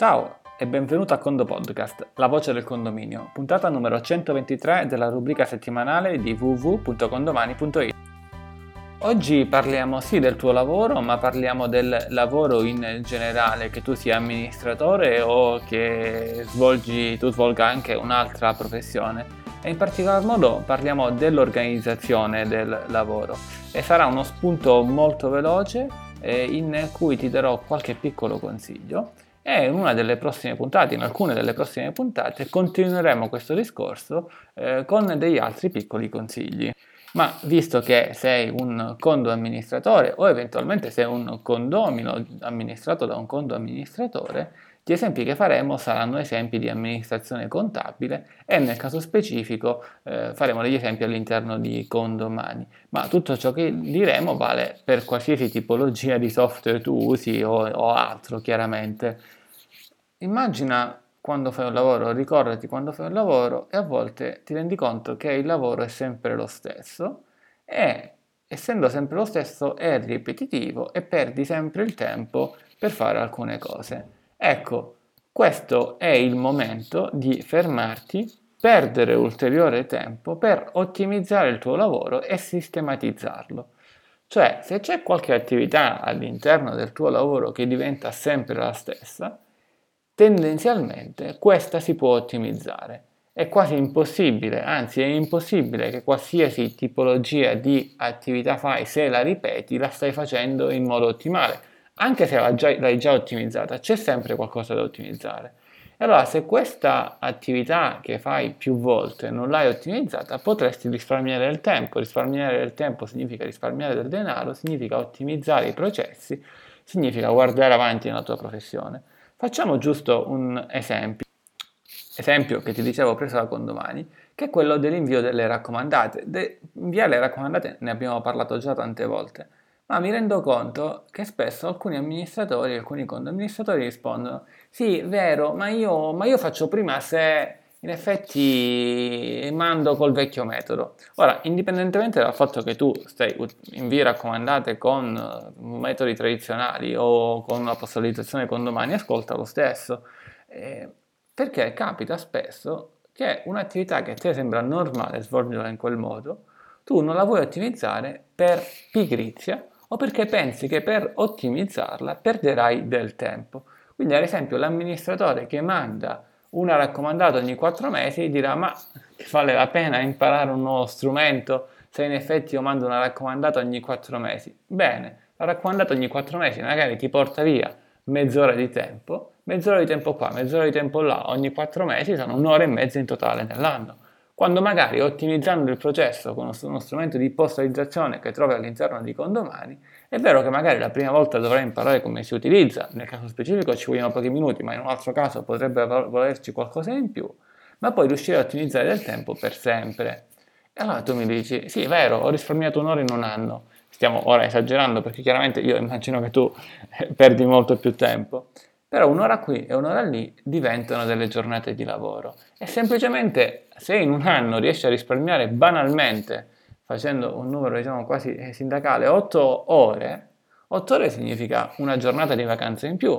Ciao e benvenuto a Condo Podcast, la voce del condominio, puntata numero 123 della rubrica settimanale di www.condomani.it. Oggi parliamo sì del tuo lavoro, ma parliamo del lavoro in generale, che tu sia amministratore o che svolgi, tu svolga anche un'altra professione. E in particolar modo parliamo dell'organizzazione del lavoro e sarà uno spunto molto veloce eh, in cui ti darò qualche piccolo consiglio e in una delle prossime puntate, in alcune delle prossime puntate, continueremo questo discorso eh, con degli altri piccoli consigli. Ma visto che sei un condo amministratore o eventualmente sei un condomino amministrato da un condo amministratore, gli esempi che faremo saranno esempi di amministrazione contabile e nel caso specifico eh, faremo degli esempi all'interno di condomani. Ma tutto ciò che diremo vale per qualsiasi tipologia di software tu usi o, o altro, chiaramente. Immagina quando fai un lavoro, ricordati quando fai un lavoro e a volte ti rendi conto che il lavoro è sempre lo stesso e essendo sempre lo stesso è ripetitivo e perdi sempre il tempo per fare alcune cose. Ecco, questo è il momento di fermarti, perdere ulteriore tempo per ottimizzare il tuo lavoro e sistematizzarlo. Cioè, se c'è qualche attività all'interno del tuo lavoro che diventa sempre la stessa, tendenzialmente questa si può ottimizzare. È quasi impossibile, anzi è impossibile che qualsiasi tipologia di attività fai, se la ripeti, la stai facendo in modo ottimale anche se l'hai già, ottimizzata, c'è sempre qualcosa da ottimizzare. E allora se questa attività che fai più volte non l'hai ottimizzata, potresti risparmiare del tempo. Risparmiare del tempo significa risparmiare del denaro, significa ottimizzare i processi, significa guardare avanti nella tua professione. Facciamo giusto un esempio. Esempio che ti dicevo preso da condomani, che è quello dell'invio delle raccomandate. De- inviare le raccomandate ne abbiamo parlato già tante volte ma mi rendo conto che spesso alcuni amministratori, alcuni condoamministratori rispondono sì, vero, ma io, ma io faccio prima se in effetti mando col vecchio metodo. Ora, indipendentemente dal fatto che tu stai invii raccomandate con eh, metodi tradizionali o con una postalizzazione con domani, ascolta lo stesso. Eh, perché capita spesso che un'attività che a te sembra normale svolgerla in quel modo, tu non la vuoi ottimizzare per pigrizia o perché pensi che per ottimizzarla perderai del tempo. Quindi ad esempio l'amministratore che manda una raccomandata ogni 4 mesi dirà ma vale la pena imparare un nuovo strumento se in effetti io mando una raccomandata ogni 4 mesi. Bene, la raccomandata ogni 4 mesi magari ti porta via mezz'ora di tempo, mezz'ora di tempo qua, mezz'ora di tempo là, ogni 4 mesi sono un'ora e mezza in totale nell'anno quando magari ottimizzando il processo con uno strumento di postalizzazione che trovi all'interno di condomani, è vero che magari la prima volta dovrai imparare come si utilizza, nel caso specifico ci vogliono pochi minuti, ma in un altro caso potrebbe volerci qualcosa in più, ma poi riuscire a ottimizzare del tempo per sempre. E allora tu mi dici, sì, è vero, ho risparmiato un'ora in un anno. Stiamo ora esagerando perché chiaramente io immagino che tu perdi molto più tempo. Però un'ora qui e un'ora lì diventano delle giornate di lavoro. E semplicemente se in un anno riesci a risparmiare banalmente, facendo un numero diciamo quasi eh, sindacale, 8 ore, 8 ore significa una giornata di vacanza in più,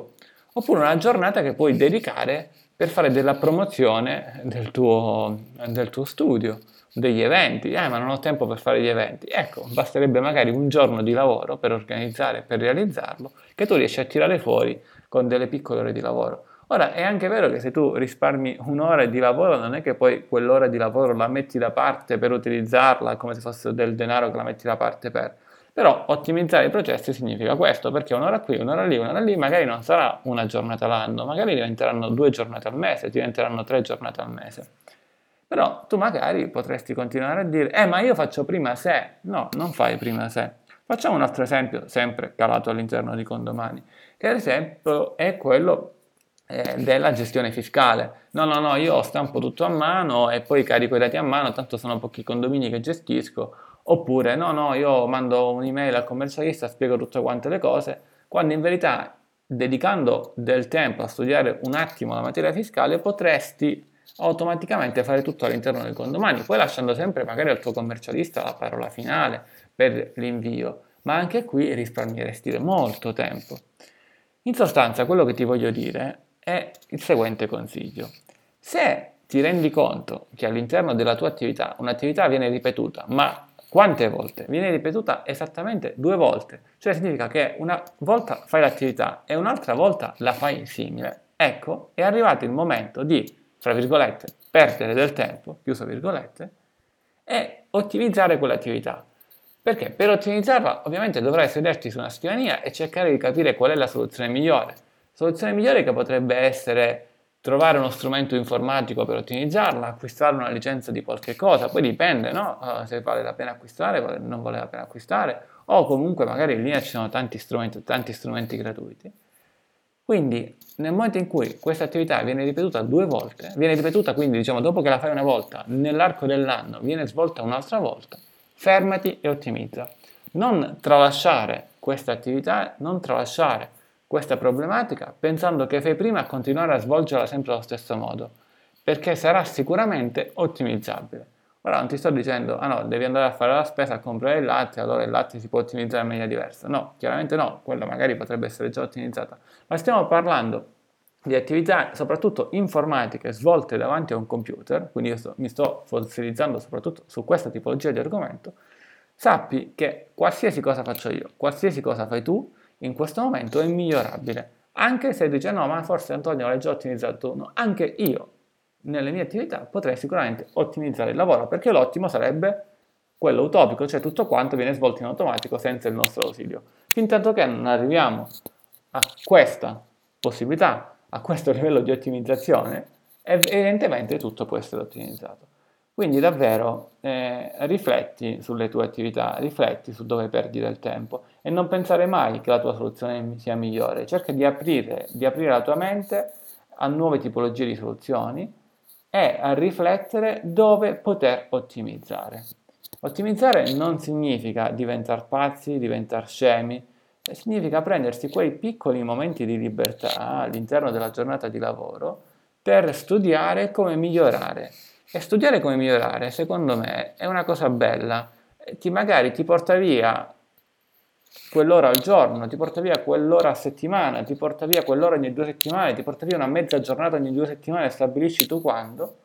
oppure una giornata che puoi dedicare per fare della promozione del tuo, del tuo studio, degli eventi. Eh, ma non ho tempo per fare gli eventi. Ecco, basterebbe magari un giorno di lavoro per organizzare, per realizzarlo, che tu riesci a tirare fuori con delle piccole ore di lavoro. Ora, è anche vero che se tu risparmi un'ora di lavoro, non è che poi quell'ora di lavoro la metti da parte per utilizzarla come se fosse del denaro che la metti da parte per. Però ottimizzare i processi significa questo, perché un'ora qui, un'ora lì, un'ora lì, magari non sarà una giornata l'anno, magari diventeranno due giornate al mese, diventeranno tre giornate al mese. Però tu magari potresti continuare a dire, eh ma io faccio prima se. No, non fai prima se. Facciamo un altro esempio, sempre calato all'interno di condomani, che ad esempio è quello eh, della gestione fiscale. No, no, no, io stampo tutto a mano e poi carico i dati a mano, tanto sono pochi condomini che gestisco. Oppure, no, no, io mando un'email al commercialista, spiego tutte quante le cose, quando in verità, dedicando del tempo a studiare un attimo la materia fiscale, potresti automaticamente fare tutto all'interno del condomani, poi lasciando sempre magari al tuo commercialista la parola finale per l'invio, ma anche qui risparmieresti molto tempo. In sostanza, quello che ti voglio dire è il seguente consiglio. Se ti rendi conto che all'interno della tua attività un'attività viene ripetuta, ma quante volte? Viene ripetuta esattamente due volte, cioè significa che una volta fai l'attività e un'altra volta la fai simile. Ecco, è arrivato il momento di, fra virgolette, perdere del tempo, chiuso virgolette, e ottimizzare quell'attività. Perché? Per ottimizzarla ovviamente dovrai sederti su una scrivania e cercare di capire qual è la soluzione migliore. Soluzione migliore che potrebbe essere trovare uno strumento informatico per ottimizzarla, acquistare una licenza di qualche cosa, poi dipende no? uh, se vale la pena acquistare, non vale la pena acquistare, o comunque magari in linea ci sono tanti strumenti, tanti strumenti gratuiti. Quindi nel momento in cui questa attività viene ripetuta due volte, viene ripetuta quindi diciamo dopo che la fai una volta, nell'arco dell'anno viene svolta un'altra volta, fermati e ottimizza. Non tralasciare questa attività, non tralasciare questa problematica pensando che fai prima a continuare a svolgerla sempre allo stesso modo, perché sarà sicuramente ottimizzabile. Ora non ti sto dicendo, ah no, devi andare a fare la spesa a comprare il latte, allora il latte si può ottimizzare in maniera diversa. No, chiaramente no, quello magari potrebbe essere già ottimizzata. Ma stiamo parlando di attività soprattutto informatiche svolte davanti a un computer, quindi io sto, mi sto fossilizzando soprattutto su questa tipologia di argomento, sappi che qualsiasi cosa faccio io, qualsiasi cosa fai tu, in questo momento è migliorabile. Anche se dice no, ma forse Antonio l'hai già ottimizzato tu, anche io nelle mie attività potrei sicuramente ottimizzare il lavoro, perché l'ottimo sarebbe quello utopico, cioè tutto quanto viene svolto in automatico senza il nostro ausilio. Fin tanto che non arriviamo a questa possibilità, a questo livello di ottimizzazione, evidentemente tutto può essere ottimizzato. Quindi davvero eh, rifletti sulle tue attività, rifletti su dove perdi del tempo e non pensare mai che la tua soluzione sia migliore. Cerca di aprire, di aprire la tua mente a nuove tipologie di soluzioni e a riflettere dove poter ottimizzare. Ottimizzare non significa diventare pazzi, diventare scemi, significa prendersi quei piccoli momenti di libertà all'interno della giornata di lavoro per studiare come migliorare e studiare come migliorare, secondo me, è una cosa bella. Ti magari ti porta via quell'ora al giorno, ti porta via quell'ora a settimana, ti porta via quell'ora ogni due settimane, ti porta via una mezza giornata ogni due settimane, stabilisci tu quando,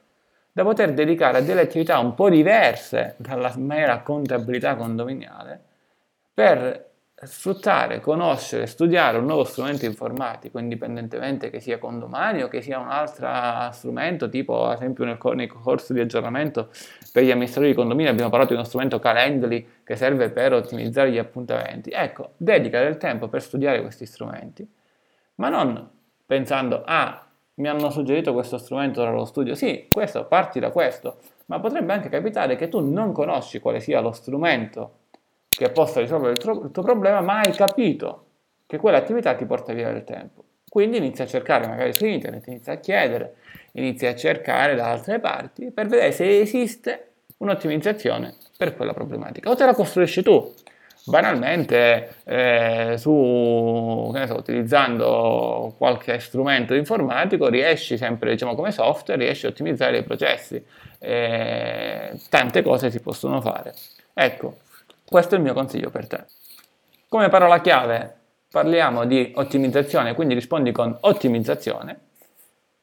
da poter dedicare a delle attività un po' diverse dalla mera contabilità condominiale per sfruttare, conoscere, studiare un nuovo strumento informatico, indipendentemente che sia condominio, che sia un altro strumento, tipo ad esempio nel, nei corsi di aggiornamento per gli amministratori di condominio abbiamo parlato di uno strumento Calendly che serve per ottimizzare gli appuntamenti. Ecco, dedica del tempo per studiare questi strumenti, ma non pensando, ah, mi hanno suggerito questo strumento, ora lo studio. Sì, questo, parti da questo, ma potrebbe anche capitare che tu non conosci quale sia lo strumento che possa risolvere il tuo, il tuo problema, ma hai capito che quell'attività ti porta via del tempo. Quindi inizi a cercare magari su internet, inizi a chiedere, inizi a cercare da altre parti per vedere se esiste un'ottimizzazione per quella problematica. O te la costruisci tu, banalmente eh, su, so, utilizzando qualche strumento informatico riesci sempre, diciamo come software, riesci a ottimizzare i processi. Eh, tante cose si possono fare. Ecco, questo è il mio consiglio per te. Come parola chiave parliamo di ottimizzazione, quindi rispondi con ottimizzazione,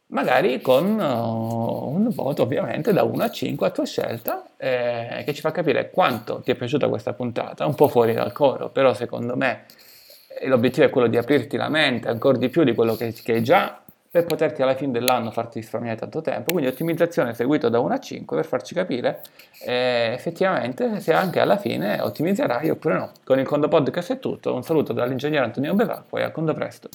magari con uh, un voto ovviamente da 1 a 5 a tua scelta, eh, che ci fa capire quanto ti è piaciuta questa puntata, un po' fuori dal coro, però secondo me l'obiettivo è quello di aprirti la mente ancora di più di quello che, che già per poterti alla fine dell'anno farti risparmiare tanto tempo. Quindi ottimizzazione seguito da 1 a 5 per farci capire eh, effettivamente se anche alla fine ottimizzerai oppure no. Con il Condo Podcast è tutto. Un saluto dall'ingegnere Antonio Bevà, poi a Condo Presto.